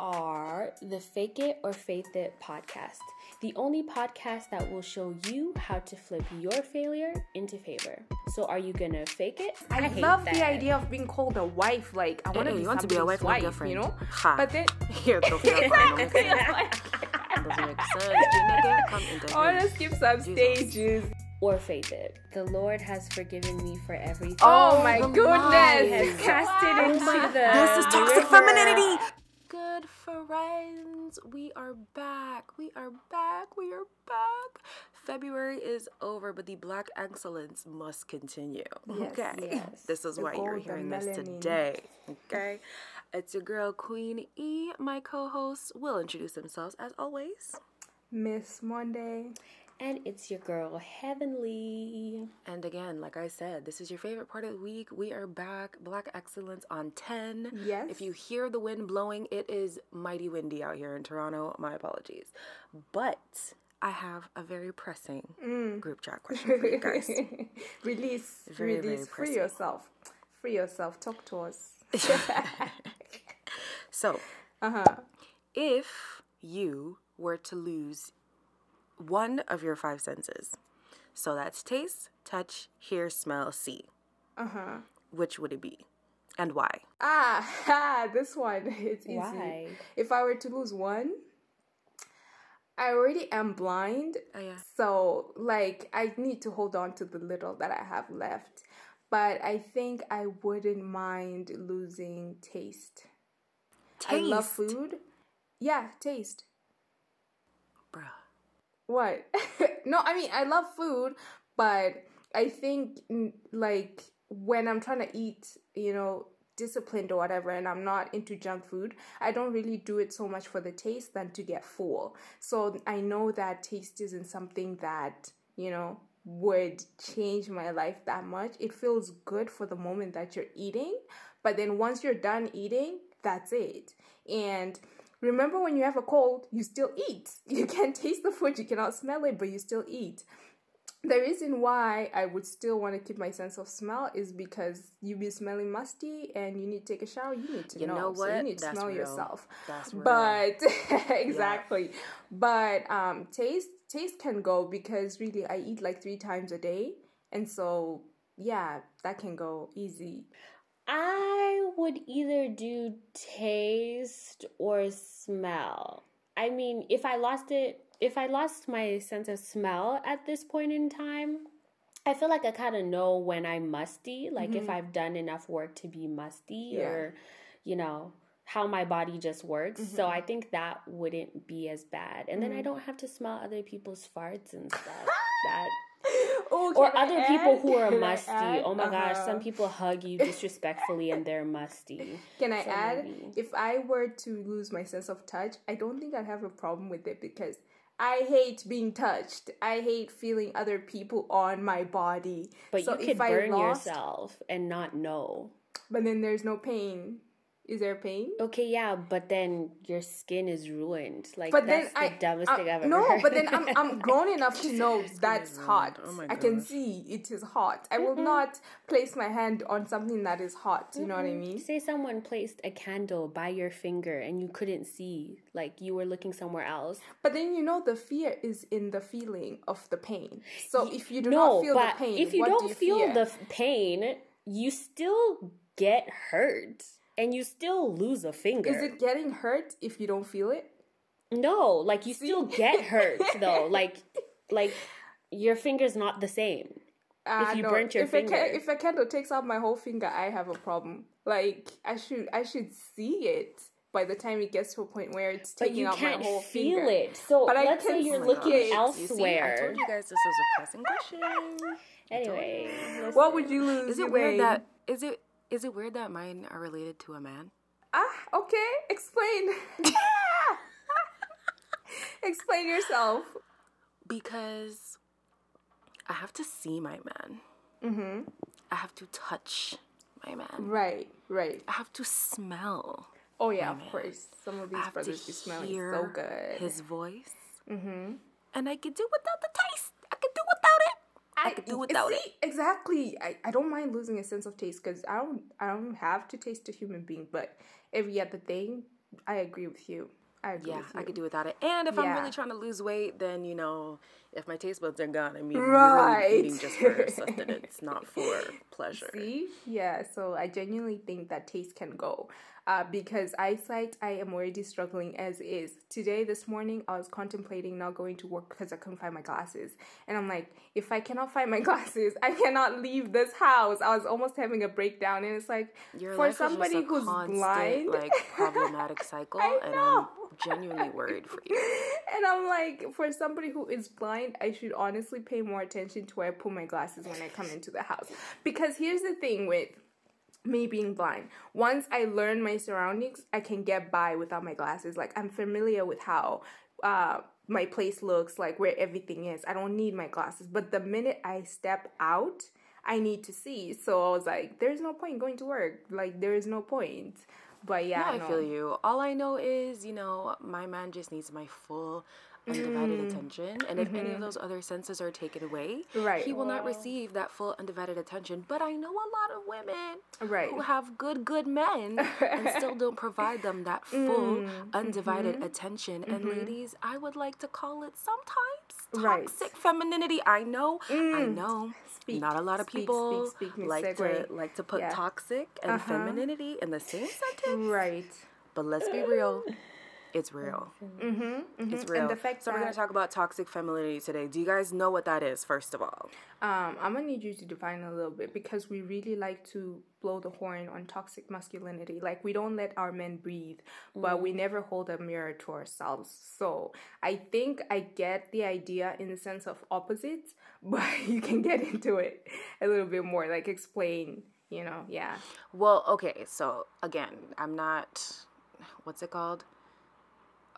are the Fake It or Faith It podcast, the only podcast that will show you how to flip your failure into favor. So, are you gonna fake it? I, hate love that. the idea of being called a wife. Like I want to be you want to be a somebody's wife, not girlfriend. you know. Ha. But then Here, the girlfriend. Doesn't make sense. You nigga, come into I want to skip some Jesus. stages. or faith it. The Lord has forgiven me for everything. Oh, my oh the goodness! lies. has cast it into the This is toxic river. femininity. Friends, we are back. We are back. We are back. February is over, but the black excellence must continue. Yes, okay. yes. This is The why you're hearing this today. Okay. It's your girl Queen E. My co-hosts will introduce themselves as always. Miss Monday. And it's your girl, Heavenly. And again, like I said, this is your favorite part of the week. We are back. Black Excellence on 10. Yes. If you hear the wind blowing, it is mighty windy out here in Toronto. My apologies. But I have a very pressing Mm. group chat question for you guys. release, Very, very release, free yourself, free yourself. Talk to us. so, Uh huh. if you were to lose one of your five senses, so that's taste, touch, hear, smell, see, Uh huh. which would it be? And why? Ah, ha, this one. It's easy. Why? If I were to lose one, I already am blind. Oh, yeah. So, like, I need to hold on to the little that I have left. But I think I wouldn't mind losing taste. Taste. I love food. Yeah, taste. Bruh. What? no, I mean, I love food, but I think, like, when I'm trying to eat, you know, disciplined or whatever, and I'm not into junk food, I don't really do it so much for the taste than to get full. So I know that taste isn't something that, you know, would change my life that much. It feels good for the moment that you're eating, but then once you're done eating, that's it. And remember when you have a cold, you still eat. You can't taste the food, you cannot smell it, but you still eat. The reason why I would still want to keep my sense of smell is because you be smelling musty and you need to take a shower. You need to You know. know So you what? need to That's smell real. yourself. That's real. But exactly. But um, taste taste can go because really I eat like three times a day, and so yeah, that can go easy. I would either do taste or smell. I mean, if I lost it, if I lost my sense of smell at this point in time, I feel like I kind of know when I'm musty, like if mm-hmm. I've done enough work to be musty Yeah. or, you know, how my body just works. So mm-hmm. I think that wouldn't be as bad. And then I mm-hmm. don't have to smell other people's farts and stuff. that Oh, or other people who are Can musty. Oh my gosh, Uh-huh. some people hug you disrespectfully and they're musty. Can I So add? maybe. If I were to lose my sense of touch, I don't think I'd have a problem with it because I hate being touched. I hate feeling other people on my body. But So you could if I burn lost- yourself and not know. But then there's no pain. Is there pain? Okay, yeah, but then your skin is ruined. Like But that's then the I dumbest I- thing I've ever no, heard. but then I'm I'm grown enough to know that's hot. Oh my I can see it is hot. I will not place my hand on something that is hot. You know what I mean? Say someone placed a candle by your finger and you couldn't see, like you were looking somewhere else. But then you know the fear is in the feeling of the pain. So if you do no, not feel but the pain, if you what don't do you feel fear? the f- pain, you still get hurt and you still lose a finger. Is it getting hurt if you don't feel it? No, like you still get hurt though. Like like your finger's not the same. Ah, you no. burnt your if A finger. ca- if a candle takes out my whole finger, I have a problem. Like I should I should see it by the time it gets to a point where it's taking out my whole finger. But taking you out can't my whole feel it. So But I let's say can you're see looking it. You see, I elsewhere. I told you guys this was a pressing question. Anyway, What would you lose? Is it weird that is it is it weird that mine are related to a man? Ah, okay. Explain. Explain yourself. Because I have to see my man. Mm-hmm. I have to touch my man. Right, right. I have to smell. Oh yeah, of course. Some of these brothers be smelling so good. his voice. Mm-hmm. And I could do without the taste. I could do without it. I, could do without it. Exactly. I, I don't mind losing a sense of taste because I don't I don't have to taste a human being, but every other thing I agree with you. I agree Yeah, with you. I could do without it. And if I'm really trying to lose weight, then you know, if my taste buds are gone, I mean, you're Right. really eating just for sustenance, not for pleasure. See? Yeah, so I genuinely think that taste can go. Uh, because eyesight, I am already struggling as is. Today, this morning, I was contemplating not going to work because I couldn't find my glasses. And I'm like, if I cannot find my glasses, I cannot leave this house. I was almost having a breakdown. And it's like, Your for life is just somebody who's constant, blind, like problematic cycle, I and. I'm genuinely worried for you. and I'm like, for somebody who is blind, I should honestly pay more attention to where I put my glasses when I come into the house. Because here's the thing with me being blind. Once I learn my surroundings, I can get by without my glasses. Like I'm familiar with how uh my place looks, like where everything is. I don't need my glasses. But the minute I step out, I need to see. So I was like, there's no point going to work. Like there is no point. But yeah, I no. feel you. All I know is, you know, my man just needs my full undivided attention and if any of those other senses are taken away Mm. Mm-hmm. Right. he will not receive that full undivided attention but i know a lot of women Right. who have good good men and still don't provide them that Mm. full Mm-hmm. undivided attention and ladies i would like to call it sometimes Right. toxic femininity i know i know Speak, not a lot of speak, people speak, speak, like to like to put Yeah. toxic and Uh-huh. femininity in the same sentence Right. but let's be real it's real Mm-hmm. it's real. And the fact so we're gonna talk about toxic femininity today. Do you guys know what that is? First of all, Um, I'm gonna need you to define a little bit because we really like to blow the horn on toxic masculinity. Like we don't let our men breathe, but we never hold a mirror to ourselves. So I think I get the idea in the sense of opposites, but you can get into it a little bit more. Like explain, you know, yeah. well, okay. So again, I'm not. What's it called?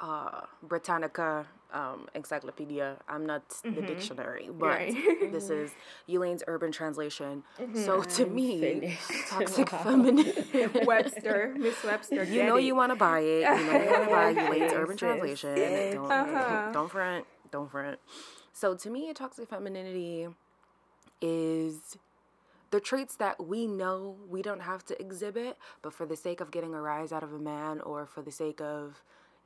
Uh, Britannica um, Encyclopedia. I'm not the dictionary, but Mm-hmm. Right. this is Elaine's urban translation. So Mm-hmm. to me, finished. toxic femininity. Webster, Miss Webster. You know you want to buy it. You know you want to buy Elaine's urban translation. Don't Uh-huh. don't front. Don't front. So to me, toxic femininity is the traits that we know we don't have to exhibit, but for the sake of getting a rise out of a man or for the sake of,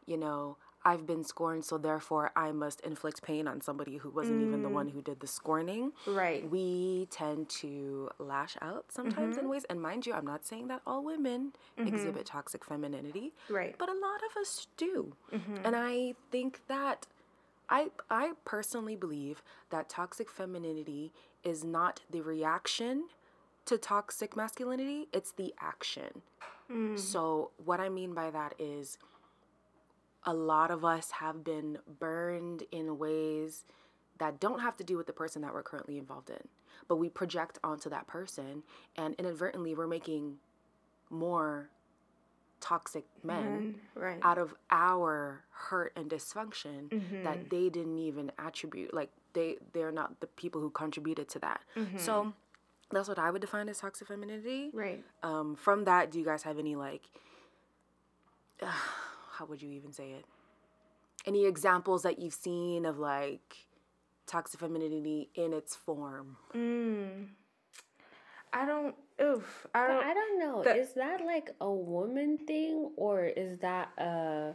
you know, I've been scorned, so therefore I must inflict pain on somebody who wasn't even the one mm. who did the scorning. Right. We tend to lash out sometimes Mm-hmm. in ways, and mind you, I'm not saying that all women mm-hmm. exhibit toxic femininity, Right. but a lot of us do. Mm-hmm. And I think that I I personally believe that toxic femininity is not the reaction to toxic masculinity, it's the action. Mm. So what I mean by that is a lot of us have been burned in ways that don't have to do with the person that we're currently involved in. But we project onto that person and inadvertently we're making more toxic men Right. out of our hurt and dysfunction that they didn't even attribute like they they're not the people who contributed to that so that's what i would define as toxic femininity Right. um, from that do you guys have any like how would you even say it any examples that you've seen of like toxic femininity in its form Mm. I don't. Oof. I don't. I don't know. the- is that like a woman thing or is that a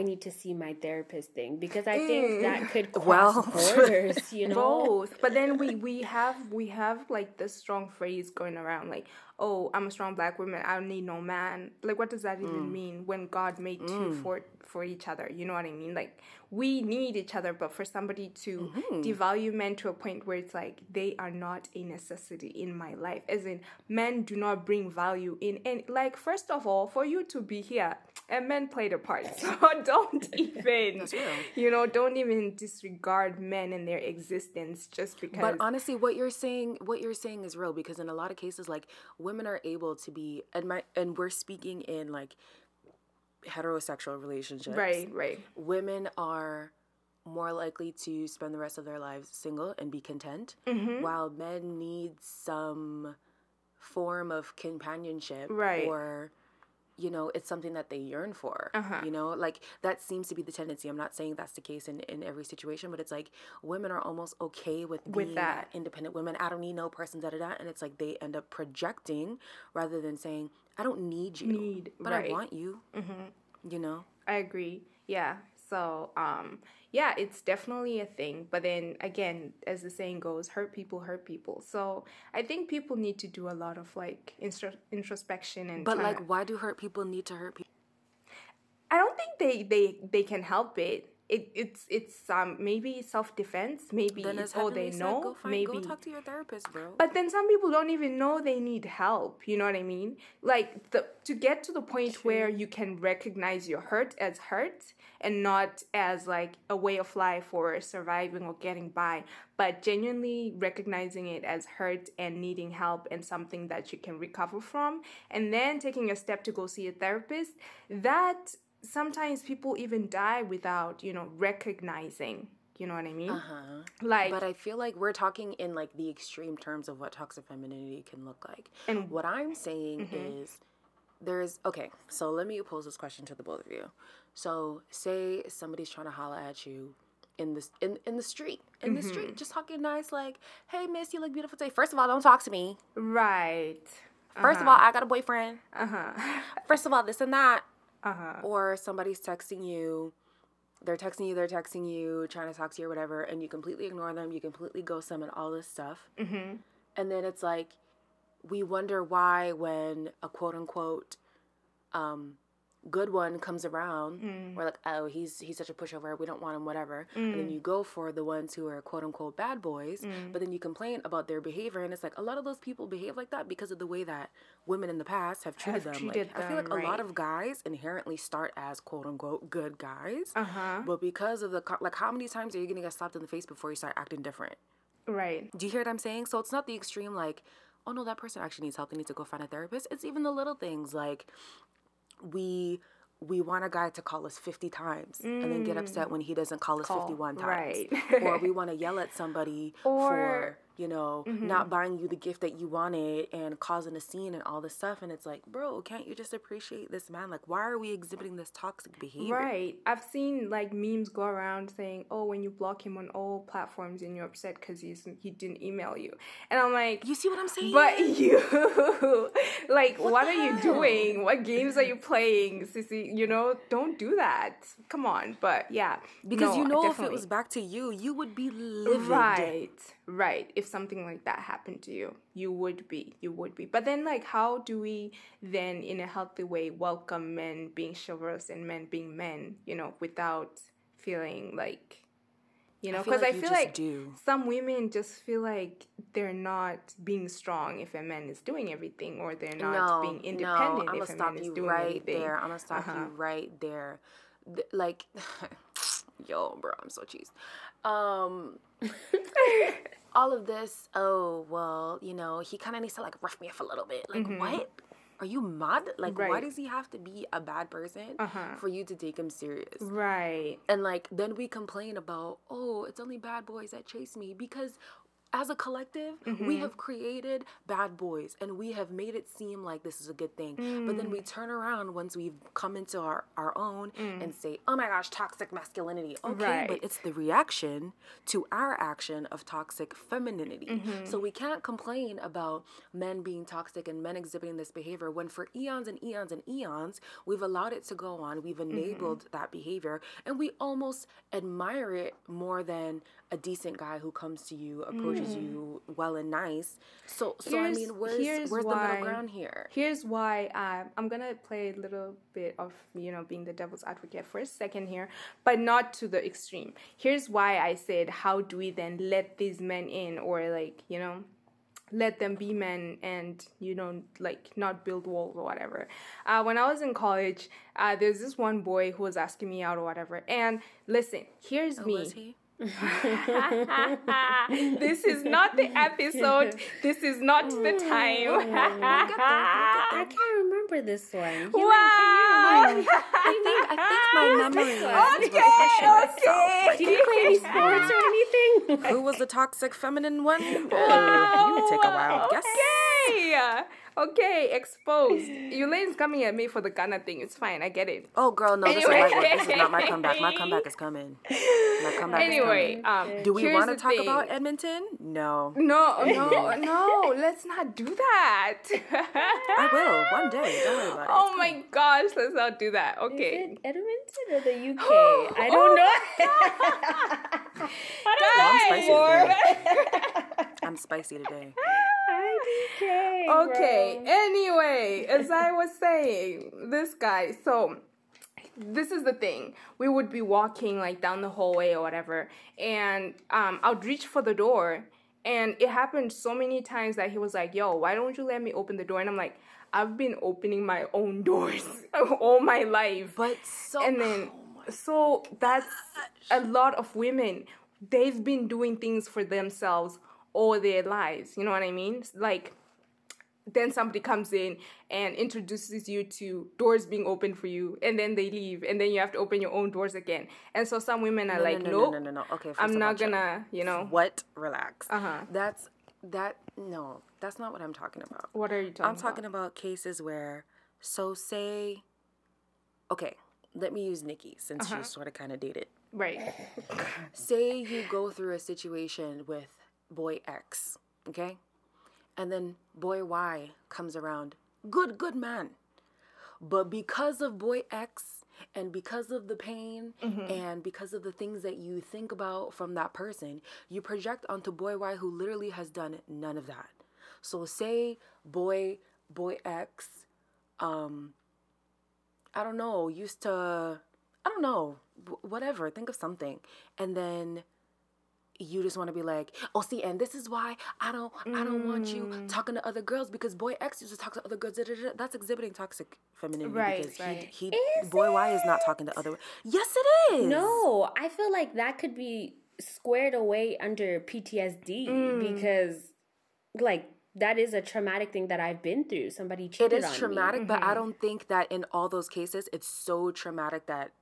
I need to see my therapist thing? Because I think mm. that could cross Well, borders, you know? both. But then we we have we have like this strong phrase going around like oh i'm a strong black woman. I don't need no man. Like what does that even mm. mean when god made two mm. for for each other? You know what i mean? Like we need each other but for somebody to mm-hmm. devalue men to a point where it's like they are not a necessity in my life. As in men do not bring value in and like first of all for you to be here and men played a part so don't even you know don't even disregard men and their existence just because But honestly, what you're saying, what you're saying is real because in a lot of cases, like women are able to be, and my, and we're speaking in like heterosexual relationships. right right Women are more likely to spend the rest of their lives single and be content, Mm-hmm. while men need some form of companionship, Right. Or you know, it's something that they yearn for. Uh-huh. You know, like that seems to be the tendency. I'm not saying that's the case in, in every situation, but it's like women are almost okay with being With that. independent women. I don't need no person, da da da. And it's like they end up projecting rather than saying, I don't need you, Need, but right. I want you. You know? I agree. Yeah. So, um, yeah, it's definitely a thing. But then again, as the saying goes, hurt people hurt people. So I think people need to do a lot of like introspection and. But like, why do hurt people need to hurt people? I don't think they they they can help it. It it's it's um maybe self defense. Maybe Then it's Heavenly they said, know. go find, maybe go talk to your therapist, bro. But then some people don't even know they need help. You know what I mean? Like the to get to the point where you can recognize your hurt as hurt and not as like a way of life or surviving or getting by, but genuinely recognizing it as hurt and needing help and something that you can recover from, and then taking a step to go see a therapist. That sometimes people even die without you know recognizing. You know what I mean? uh-huh. Like But I feel like we're talking in like the extreme terms of what toxic femininity can look like. And- what I'm saying is there's okay, so let me pose this question to the both of you. So say somebody's trying to holla at you in this in, in the street. In the street, just talking nice like, hey miss, you look beautiful today. First of all, don't talk to me. right. 1st of all, I got a boyfriend. Uh huh. First of all, this and that. Uh huh. or somebody's texting you they're texting you they're texting you trying to talk to you or whatever and you completely ignore them you completely ghost them and all this stuff Mm-hmm. and then it's like we wonder why when a quote unquote um good one comes around Mm. we're like oh he's he's such a pushover we don't want him whatever and then you go for the ones who are quote unquote bad boys Mm. but then you complain about their behavior and it's like a lot of those people behave like that because of the way that women in the past have treated Have them treated like i feel like them, a lot of guys inherently start as quote unquote good guys Uh huh. but because of the like how many times are you gonna get slapped in the face before you start acting different Right. do you hear what I'm saying? So it's not the extreme like, oh no, that person actually needs help. They need to go find a therapist. It's even the little things like we we want a guy to call us 50 times and then get upset mm. when he doesn't call us Call, 51 times. right. or we want to yell at somebody Or- for, you know, not mm-hmm. buying you the gift that you wanted and causing a scene and all this stuff. And it's like, bro, can't you just appreciate this man? Like, why are we exhibiting this toxic behavior? Right. I've seen like memes go around saying, "Oh, when you block him on all platforms and you're upset because he's he didn't email you," and I'm like. You see what I'm saying? But you, like, what, the are you doing? What games are you playing, Sissy? You know, don't do that. Come on. But yeah, because no, you know, if it was back to you, you would be livid. Right, right. If something like that happened to you, you would be, you would be. But then, like, how do we then, in a healthy way, welcome men being chivalrous and men being men, you know, without feeling like, you know, feel because I like you feel like do. some women just feel like they're not being strong if a man is doing everything, or they're not being independent no, I'm if gonna a stop man is you doing right anything. there. I'm gonna stop Uh-huh. you right there. Th- like, yo, bro, I'm so cheesed. Um, all of this. Oh well, you know, he kind of needs to like rough me up a little bit. Like, what? Are you mad? Like, why Mm-hmm. Does he have to be a bad person Uh-huh. for you to take him serious? Right. And like then we complain about, oh, it's only bad boys that chase me because as a collective, we Mm-hmm. have created bad boys and we have made it seem like this is a good thing. But then Mm. we turn around once we've come into our, our own and say, oh my gosh, toxic masculinity. Okay, Right. but it's the reaction to our action of toxic femininity. Mm-hmm. So we can't complain about men being toxic and men exhibiting this behavior when for eons and eons and eons, we've allowed it to go on, we've Mm-hmm. enabled that behavior, and we almost admire it more than a decent guy who comes to you, approaches you well and nice. So, so I Mm. Mean, where's here's where's the middle ground here? Here's why um, I'm gonna play a little bit of you know being the devil's advocate for a second here, but not to the extreme. Here's why I said, how do we then let these men in, or like you know, let them be men and you know like not build walls or whatever. Uh, when I was in college, uh, there's this one boy who was asking me out or whatever, and listen, here's me. Was he? this is not the episode. This is not the oh, time. I can't remember this one. You Wow. Can you, I think I think my memory is Okay, refreshing okay. itself. did you play any sports or anything? Who was the toxic feminine one? Wow. you take a wild guess. Okay. Okay, exposed. Eulene's coming at me for the Ghana thing. It's fine. I get it. Oh girl, no, this is my this is not my comeback. My comeback is coming. Now come back. Anyway, um, do we want to talk thing. about Edmonton? No. No, no, no. Let's not do that. I will one day. Don't worry about it. Oh my gosh, let's not do that. Okay. it Edmonton or the UK? I don't know. I I'm spicy today. I'm spicy today. IDK, Okay. bro. Anyway, as I was saying, this guy. So this is the thing. We would be walking like down the hallway or whatever, and um, I'd reach for the door, and it happened so many times that he was like, "Yo, why don't you let me open the door?" And I'm like, "I've been opening my own doors all my life." But so and then so that's a lot of women they've been doing things for themselves all their lives you know what i mean like then somebody comes in and introduces you to doors being open for you and then they leave and then you have to open your own doors again and so some women are no, like no, no, nope no, no, no, no. Okay, i'm not gonna you know What? Relax. Uh-huh. That's that. No, that's not what I'm talking about. what are you talking about? I'm talking about cases where, so say, okay, let me use Nikki since Uh-huh. she's sort of kind of dated. right Say you go through a situation with boy X, okay? And then boy Y comes around. Good, good man. But because of boy X and because of the pain and because of the things that you think about from that person, you project onto boy Y who literally has done none of that. So say boy boy X um I don't know, used to I don't know, whatever, think of something. And then you just want to be like, oh, see, and this is why I don't, I don't want you Mm. talking to other girls because boy X used to talk to other girls. da, da, da. That's exhibiting toxic femininity Right, because right. he, he boy Y is not talking to other. Yes, it is. No, I feel like that could be squared away under PTSD Mm. because, like, that is a traumatic thing that I've been through. Somebody it cheated is on traumatic, me. but Mm-hmm. I don't think that in all those cases it's so traumatic that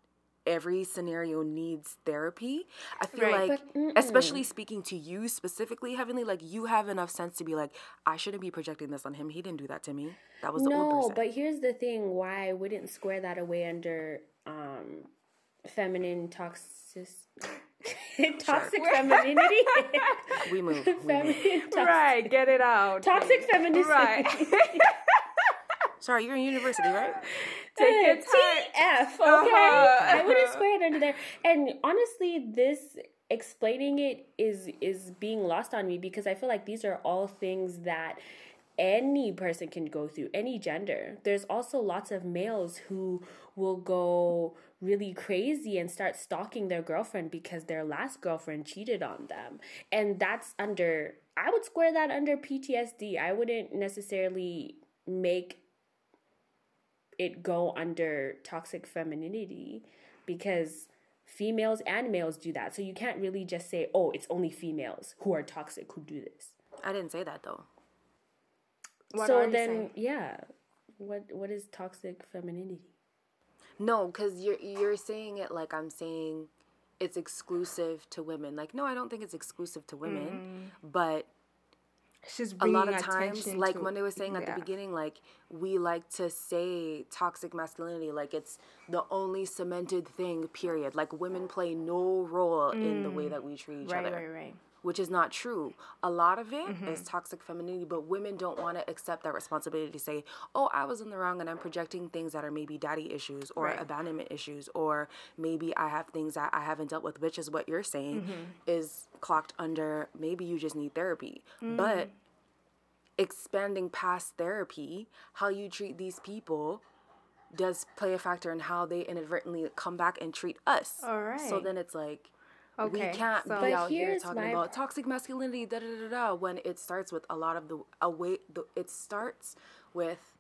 every scenario needs therapy. I feel Right. like, But, especially speaking to you specifically, Heavenly, like you have enough sense to be like, I shouldn't be projecting this on him. He didn't do that to me. That was the old No, person. but here's the thing: why I wouldn't square that away under um, feminine toxic toxic femininity. we move. We move. feminine toxic, right get it out toxic femininity. right Sorry, you're in university, right? Take your time TF, okay? Uh-huh. I wouldn't square it under there. And honestly, this explaining it is is being lost on me because I feel like these are all things that any person can go through, any gender. There's also lots of males who will go really crazy and start stalking their girlfriend because their last girlfriend cheated on them. And that's under I would square that under PTSD. I wouldn't necessarily make it go under toxic femininity because females and males do that. So you can't really just say, oh, it's only females who are toxic who do this. I didn't say that though. What so then, yeah, what what is toxic femininity? No, because you're you're saying it like I'm saying it's exclusive to women. Like, no, I don't think it's exclusive to women, mm. but she's a lot of times like to- when they were saying at yeah. the beginning like we like to say toxic masculinity like it's the only cemented thing period like women play no role in the way that we treat each Mm. right other right right which is not true a lot of it is Mm-hmm. toxic femininity but women don't want to accept that responsibility to say oh i was in the wrong and i'm projecting things that are maybe daddy issues or Right. abandonment issues or maybe i have things that i haven't dealt with which is what you're saying Mm-hmm. is clocked under maybe you just need therapy Mm. but expanding past therapy how you treat these people does play a factor in how they inadvertently come back and treat us All right. so then it's like Okay, we can't so- be out here talking my about toxic masculinity, da da da da. When it starts with a lot of the a way, the, it starts with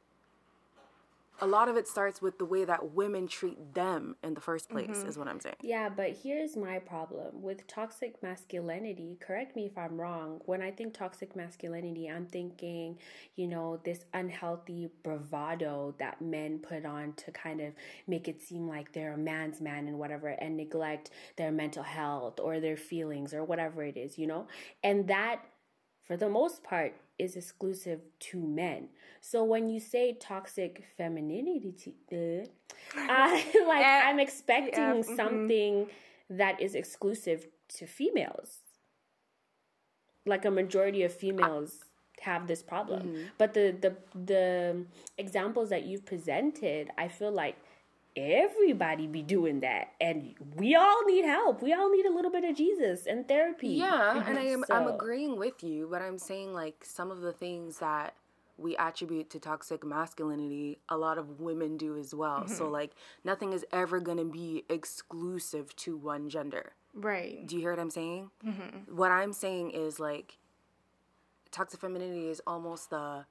a lot of it starts with the way that women treat them in the first place. Mm-hmm. Is what I'm saying. Yeah, but here's my problem with toxic masculinity. Correct me if I'm wrong. When I think toxic masculinity, I'm thinking, you know, this unhealthy bravado that men put on to kind of make it seem like they're a man's man and whatever, and neglect their mental health or their feelings or whatever it is, you know? And that, for the most part, is exclusive to men. So when you say toxic femininity, uh, I, like Eh, I'm expecting yeah, mhm. something that is exclusive to females. Like a majority of females have this problem. Mm-hmm. But the the the examples that you've presented, I feel like everybody be doing that and we all need help. We all need a little bit of Jesus and therapy. Yeah, and I am I'm agreeing with you, but I'm saying like some of the things that we attribute to toxic masculinity, a lot of women do as well. So mm-hmm. like nothing is ever going to be exclusive to one gender. Right. Do you hear what I'm saying? Mm-hmm. What I'm saying is like toxic femininity is almost the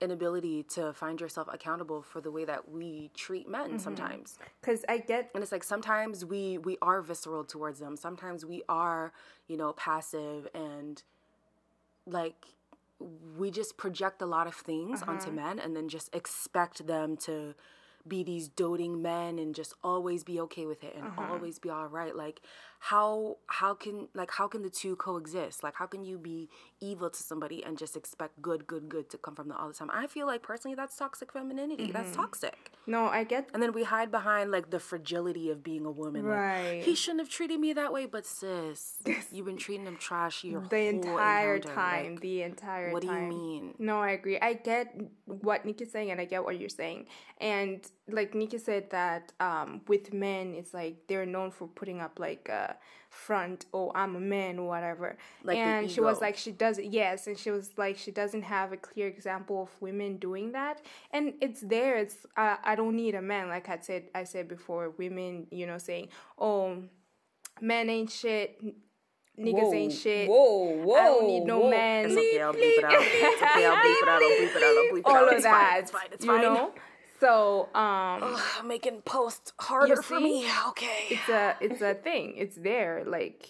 inability to find yourself accountable for the way that we treat men mm-hmm. sometimes. Because I get and it's like sometimes we we are visceral towards them. Sometimes we are you know passive and like we just project a lot of things onto uh-huh. men and then just expect them to be these doting men and just always be okay with it and uh-huh. always be all right. Like how how can like how can the two coexist like how can you be evil to somebody and just expect good good good to come from them all the time i feel like personally that's toxic femininity that's toxic no, I get and then we hide behind like the fragility of being a woman. Like, Right. he shouldn't have treated me that way, but sis, you've been treating him trash your the entire encounter. time. Like, the entire what do you mean? No, I agree. I get what Nikki's saying, and I get what you're saying. And like Nikki said that um, with men, it's like they're known for putting up like front, oh, I'm a man or whatever. Like and she was like, she does it, yes, and she was like, she doesn't have a clear example of women doing that, and it's there. It's uh, I don't need a man, like I said, I said before. Women, you know, saying, oh, men ain't shit. Niggas ain't shit. Whoa, whoa. I don't need no whoa. man. It's okay, I'll bleep it out. It's okay, I'll bleep it out. I'll bleep it out. I'll bleep it out. all of it's that. Fine, it's fine. It's fine. you know. So um, Ugh, making posts harder for me. Okay. it's a it's a thing. It's there, like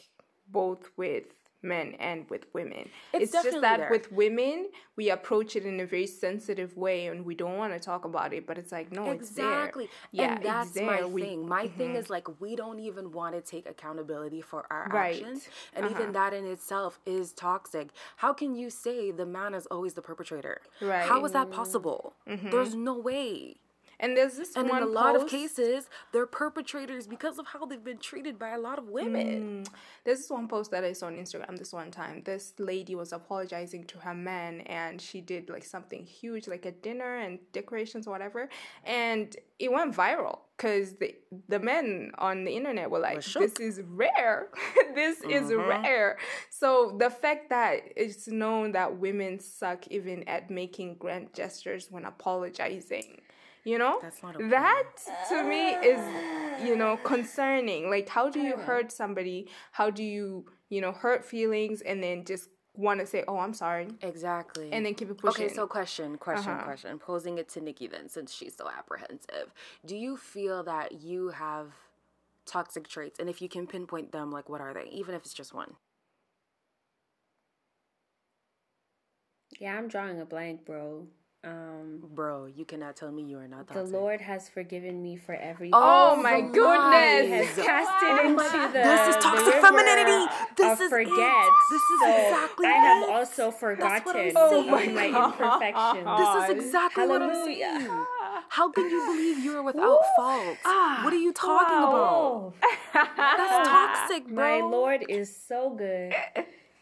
both with men and with women. It's just that there. with women, we approach it in a very sensitive way, and we don't want to talk about it. But it's like no, Exactly. it's there. Yeah, and that's it's my We- thing. My thing is like we don't even want to take accountability for our Right. actions. And Uh-huh. even that in itself is toxic. How can you say the man is always the perpetrator? Right. How is that possible? There's no way. And there's this And in one a lot of cases, they're perpetrators because of how they've been treated by a lot of women. Mm. There's this one post that I saw on Instagram this one time. This lady was apologizing to her man and she did like something huge, like a dinner and decorations or whatever. And it went viral because the, the men on the internet were like, this is rare. this is mm-hmm. rare. So the fact that it's known that women suck even at making grand gestures when apologizing. You know, That's not okay. that to me is, you know, concerning. Like, how do you hurt somebody? How do you, you know, hurt feelings and then just want to say, "Oh, I'm sorry," Exactly. and then keep it pushing? Okay, so question, question, Uh-huh. question. Posing it to Nikki then, since she's so apprehensive. Do you feel that you have toxic traits? And if you can pinpoint them, like what are they? Even if it's just one. Yeah, I'm drawing a blank, bro. Um, Bro, you cannot tell me you are not the. Lord has forgiven me for everything. Oh my the He goodness! has cast it into the This is toxic river femininity. This of is it. forget. This is So exactly I have it. also forgotten oh my, my imperfections. This is exactly what I'm saying. How can you believe you are without fault? what are you talking Oh, about? That's toxic, bro. my Lord is so good,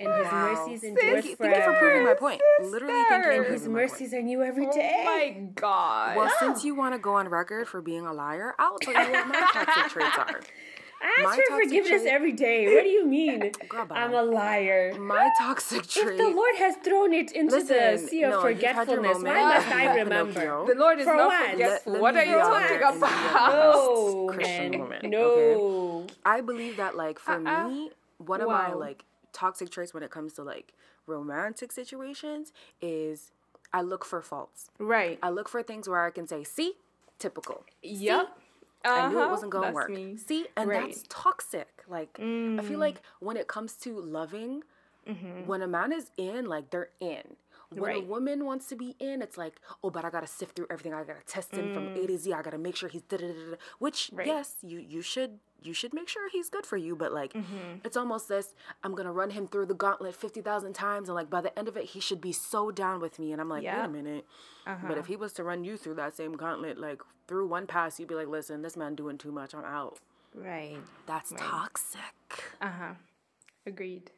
and His Wow. mercies endure Thank you, thank you for proving my point. Literally, thank you for Sisters. His proving point. mercies are new every Oh my god! Well, since you want to go on record for being a liar, I'll tell you what my toxic traits are. I my ask for forgiveness trait- every day. What do you mean? I'm a liar. My toxic trait. If the Lord has thrown it into the sea of no, you've had your forgetfulness, why must I remember? The Lord is For not what? forgetful. Let- let what me are be you honest talking and be about? No, Christian man. woman, No. I believe that, like, for Uh-uh. me, one of my like toxic traits when it comes to like romantic situations is I look for faults. Right. I look for things where I can say, "See, typical." Yep. I knew it Uh-huh. wasn't going to work. me. See, and Right. that's toxic. Like, I Mm. feel like when it comes to loving, when a man is in, like, they're in. When a Mm-hmm. Woman wants to be in, it's like, oh, but I gotta sift through everything. I gotta test him from A to Z. I gotta make sure he's da da da da. Which, Mm. Right. yes, you you should you should make sure he's good for you. But like, Mm-hmm. it's almost this. I'm gonna run him through the gauntlet fifty thousand times, and like by the end of it, he should be so down with me. And I'm like, wait a minute. Uh-huh. But if he was to run you through that same gauntlet, like through one pass, you'd be like, listen, this man doing too much. I'm out. Right. That's toxic. Uh huh. Agreed.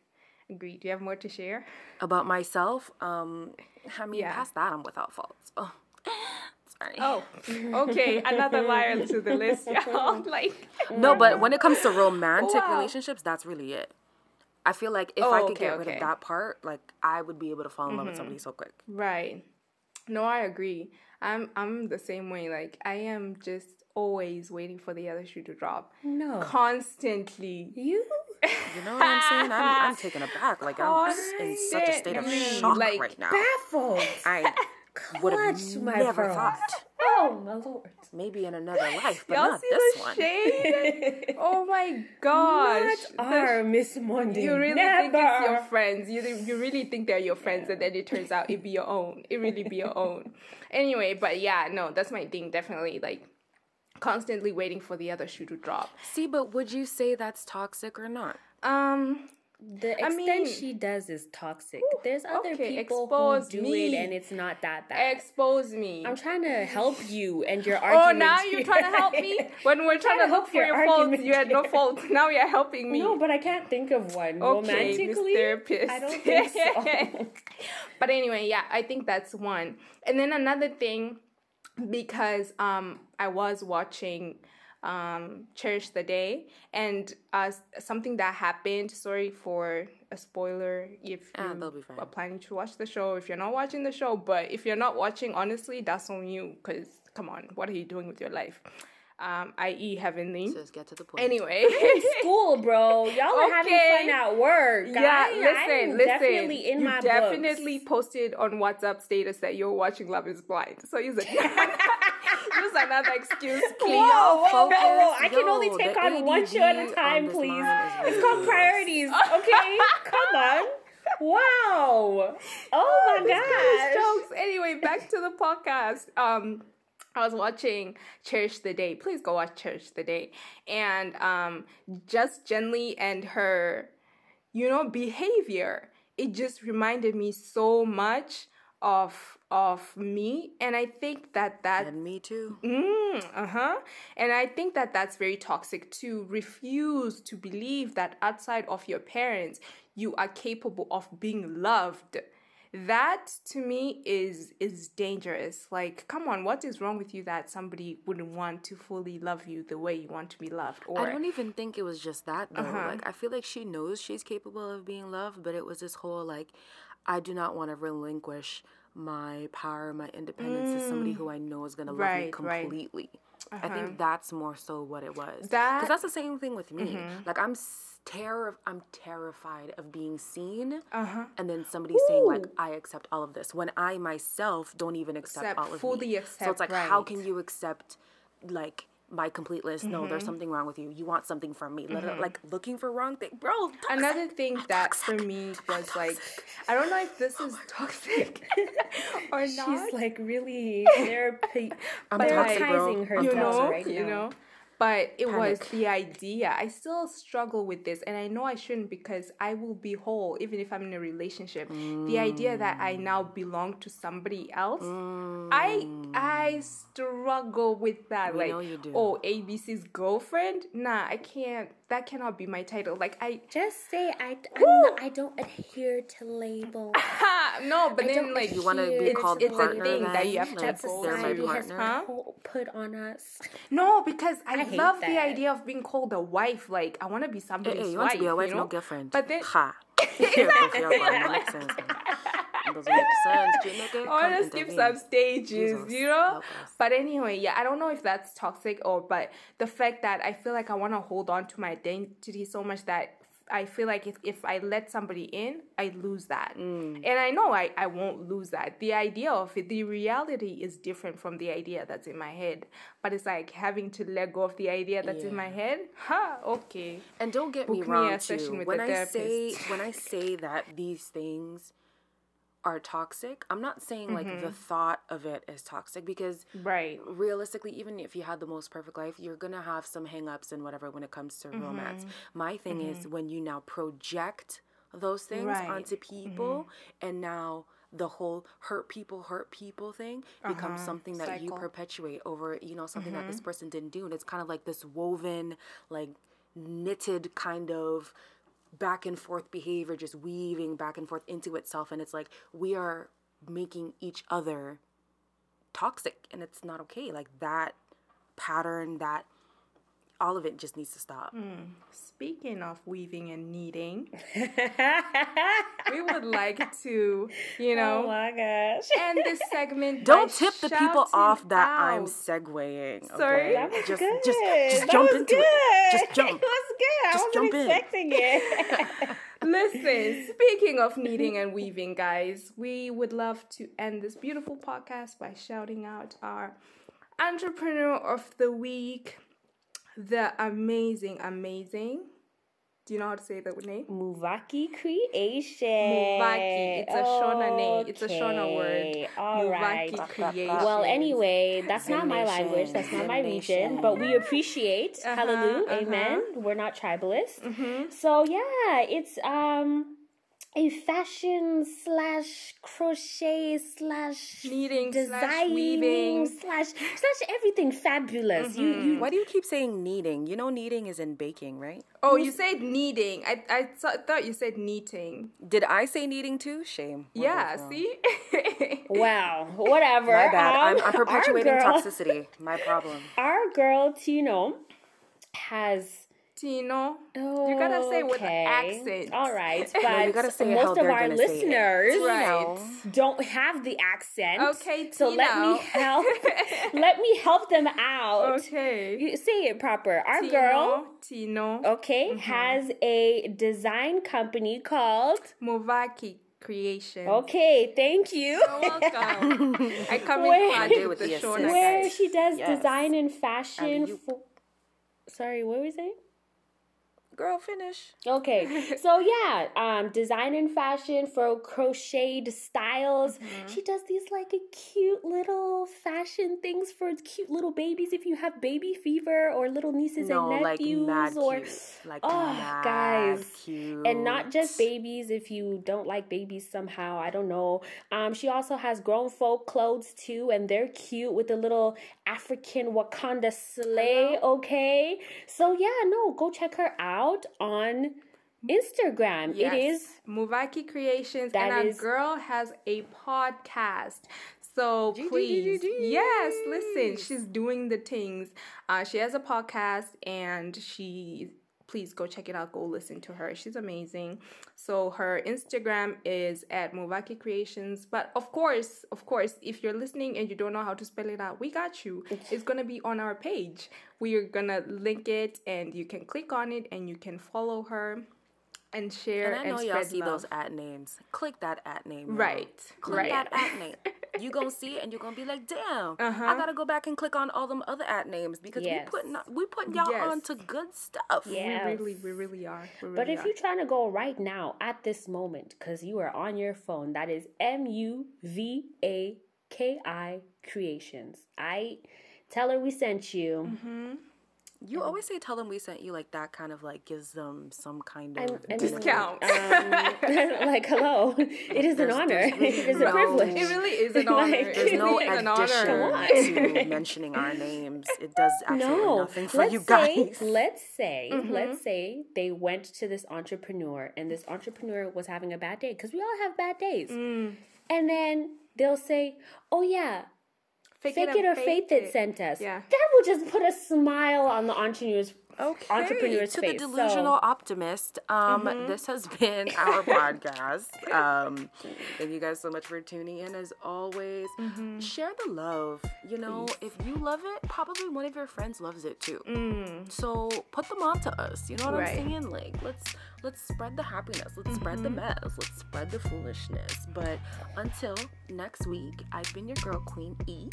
Agreed. Do you have more to share? About myself, um, I mean, Yeah. past that, I'm without faults. Oh, sorry. Oh, okay. Another liar to the list, y'all. Like, No, but when it comes to romantic Wow. relationships, that's really it. I feel like if Oh, I could okay, get rid okay. of that part, like I would be able to fall in love with somebody so quick. right. No, I agree. I'm I'm the same way. Like, I am just always waiting for the other shoe to drop. No. Constantly. You? You know what I'm saying? I'm, I'm taken aback. Like I'm in such a state of shock like, right now. Baffled. I would have never pearls. thought. Oh, my lord. Maybe in another life, but Y'all not see this the one. shade? oh my gosh. Not The our Miss Monday. You really Never. think it's your friends. You you really think they're your friends, and then it turns out it be your own. It really be your own. Anyway, but yeah, no, that's my thing. Definitely, like constantly waiting for the other shoe to drop. See, but would you say that's toxic or not? Um, The extent mean- she does is toxic. There's other okay, people expose who do me. it and it's not that bad. expose me. I'm trying to help you and your Oh, now you're trying to help me when we're trying, to to look for your your faults. argument. You had no fault. Now you're helping me. No, but I can't think of one. Okay, Miss Romantically, Therapist. I don't think so. but anyway, yeah, I think that's one. And then another thing, because um, I was watching um, Cherish the Day, and uh, something that happened. Sorry for a spoiler if Ah, you they'll be fine. are planning to watch the show. If you're not watching the show, but if you're not watching, honestly, that's on you. Cause come on, what are you doing with your life? Um, i.e., Heavenly. Just get to the point. Anyway. School, bro. Y'all are having fun at work. Yeah, I, listen, I'm listen. definitely in you my definitely books. posted on WhatsApp status that you're watching Love Is Blind. So use it. use another excuse, please. Whoa, whoa, whoa, focus. whoa. I can only take the on one show at a time, please. line is It's called priorities, okay? Come on. Wow. Oh my This gosh. jokes. Anyway, back to the podcast. Um, I was watching Cherish the Day. Please go watch Cherish the Day. And um, just Gently and her, you know, behavior. It just reminded me so much of of me, and I think that that And me too. Mm, uh huh. And I think that that's very toxic to refuse to believe that outside of your parents, you are capable of being loved. That to me is is dangerous. Like, come on, what is wrong with you that somebody wouldn't want to fully love you the way you want to be loved? Or I don't even think it was just that though. Uh-huh. Like I feel like she knows she's capable of being loved, but it was this whole like I do not want to relinquish my power, my independence to somebody who I know is gonna love me completely Right, right. completely. I think that's more so what it was. That- Mm-hmm. because that's the same thing with me. Like I'm terror I'm terrified of being seen Uh-huh. and then somebody saying like I accept all of this when I myself don't even accept, Accept- all of fully me. so it's like how can you accept like my completeness? No, there's mm-hmm. something wrong with you. You want something from me. It- mm-hmm. Like looking for wrong thing, bro. toxic. Another thing that for me was like, I don't know if this is oh toxic or not. She's like really therapy, I'm toxic, bro. I'm you know, right you now. know. But it was the idea. I still struggle with this, and I know I shouldn't because I will be whole even if I'm in a relationship. The idea that I mm. now belong to somebody else, I I mm. struggle with that. We like, know you do. oh, ABC's girlfriend? Nah, I can't. That cannot be my title. Like, I Just say I, I'm not, I don't adhere to labels. no, but I then like You wanna be adhere it's, called it's a partner thing that you have to Like, that uphold. society has? Huh? put on us. No, because I, I hate love the idea of being called a wife. Like I want to be Hey, somebody's hey, you wife. want to be a wife, you know? no girlfriend. But then ha. You're both your partner. That makes sense. It doesn't make sense. Chineke, I come want to skip some stages, Jesus, you know. But anyway, yeah, I don't know if that's toxic or, but the fact that I feel like I want to hold on to my identity so much that I feel like if, if I let somebody in, I lose that. Mm. And I know I, I won't lose that. The idea of it, the reality is different from the idea that's in my head. But it's like having to let go of the idea that's in my head. Ha, okay. And don't get me Book me wrong a session too. with When I say when I say that these things are toxic, I'm not saying like Mm-hmm. the thought of it is toxic because Right. realistically, even if you had the most perfect life, you're gonna have some hangups and whatever when it comes to Mm-hmm. romance. My thing is when you now project those things Right. Mm-hmm. onto people and now the whole hurt people hurt people thing becomes Uh-huh. something that you perpetuate over you know something that Mm-hmm. this person didn't do and it's kind of like this woven like knitted kind of back and forth behavior just weaving back and forth into itself and it's like we are making each other toxic and it's not okay. Like that pattern that all of it just needs to stop Mm. Speaking of weaving and kneading, we would like to, you know, oh my gosh. end this segment. don't tip the people off that i'm out. segueing okay? Sorry? That was just, good. just just That jump was into good. it just jump It was good. Just I wasn't in. expecting it. Listen, speaking of kneading and weaving, guys, we would love to end this beautiful podcast by shouting out our entrepreneur of the week, the amazing, amazing. Do you know how to say that name? Muvaki Creation. Muvaki. It's a Shona name. It's a Shona word. All right. Muvaki Creation. Well, anyway, that's not my language. That's not my region. But we appreciate. Uh-huh, Hallelujah. uh-huh. Amen. We're not tribalist. Mhm. So yeah, it's um a fashion slash crochet slash Kneading slash weaving. slash slash everything fabulous. You you why do you keep saying kneading you know kneading is in baking right Oh, you said kneading. I I th- thought you said kneading. did i say kneading too shame We're Yeah, see? wow, whatever. my bad Um, I'm, I'm perpetuating girl- toxicity my problem Our girl Tino has Tino. You gotta say with an accent. All right, but No, you gotta say most of our gonna say it. listeners Right. don't have the accent. Okay, so let me help. let me help them out. Okay. You say it proper. Our Tino, girl, Tino. okay, mm-hmm. has a design company called. Muvaki Creation. Okay, thank you. You're welcome. I come Where- in I with with the the Shona. Where she does Yes. design and fashion And you- for. Sorry, what were we saying? Girl finish Okay, so yeah, um, design and fashion for crocheted styles. Mm-hmm. She does these like cute little fashion things for cute little babies. If you have baby fever or little nieces no and like nephews, mad or cute like Oh, guys. cute and not just babies. If you don't like babies somehow, I don't know. Um, she also has grown folk clothes too, and they're cute with the little African Wakanda sleigh. Okay, so yeah, no, go check her out on Instagram. Yes. It is Muvaki Creations, That and our girl has a podcast. So please, yes, listen, she's doing the things. Uh, she has a podcast, and she please go check it out. Go listen to her. She's amazing. So her Instagram is at Muvaki Creations. But of course, of course, if you're listening and you don't know how to spell it out, we got you. It's gonna be on our page. We are gonna link it, and you can click on it, and you can follow her and share and I know and y'all see love. those at names. Click that at name. y'all. Right, Click right. that at name. You gonna see it and you're gonna be like, damn. Uh-huh. I gotta go back and click on all them other at names because Yes. we putting we putting y'all Yes. on to good stuff. Yeah. We really, we really are. We really But if are. you're trying to go right now at this moment, because you are on your phone, that is M U V A K I Creations. I tell her we sent you. Mm-hmm. You always say tell them we sent you like that kind of like gives them some kind of I'm- I'm- Discount. Um, like, hello, it is an honor. there's really it is a privilege. it really is an honor. Like, There's no really is an honor. addition to mentioning our names. It does absolutely no, nothing for let's you say, guys. let's say, Mm-hmm. let's say they went to this entrepreneur, and this entrepreneur was having a bad day because we all have bad days, Mm. and then they'll say, "Oh yeah, Fake, fake it or faith it sent us. Yeah. That will just put a smile on the entrepreneur's Okay, entrepreneur's to face. the delusional So, optimist. Um, Mm-hmm. this has been our podcast. Um, thank you guys so much for tuning in. As always, Mm-hmm. share the love. You know, if you love it, probably one of your friends loves it too. So put them on to us. You know what Mm. Right. I'm saying? Like, let's let's spread the happiness. Let's spread Mm-hmm. the mess. Let's spread the foolishness. But until next week, I've been your girl, Queen E,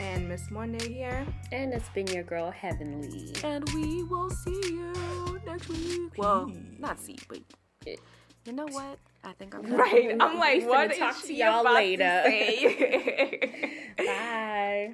And Miss Monday here. and it's been your girl Heavenly. and we will see you next week. Well, not see, but you know what? I think I'm Right. I'm like, We what finna is talk to she y'all about to later. say? Bye.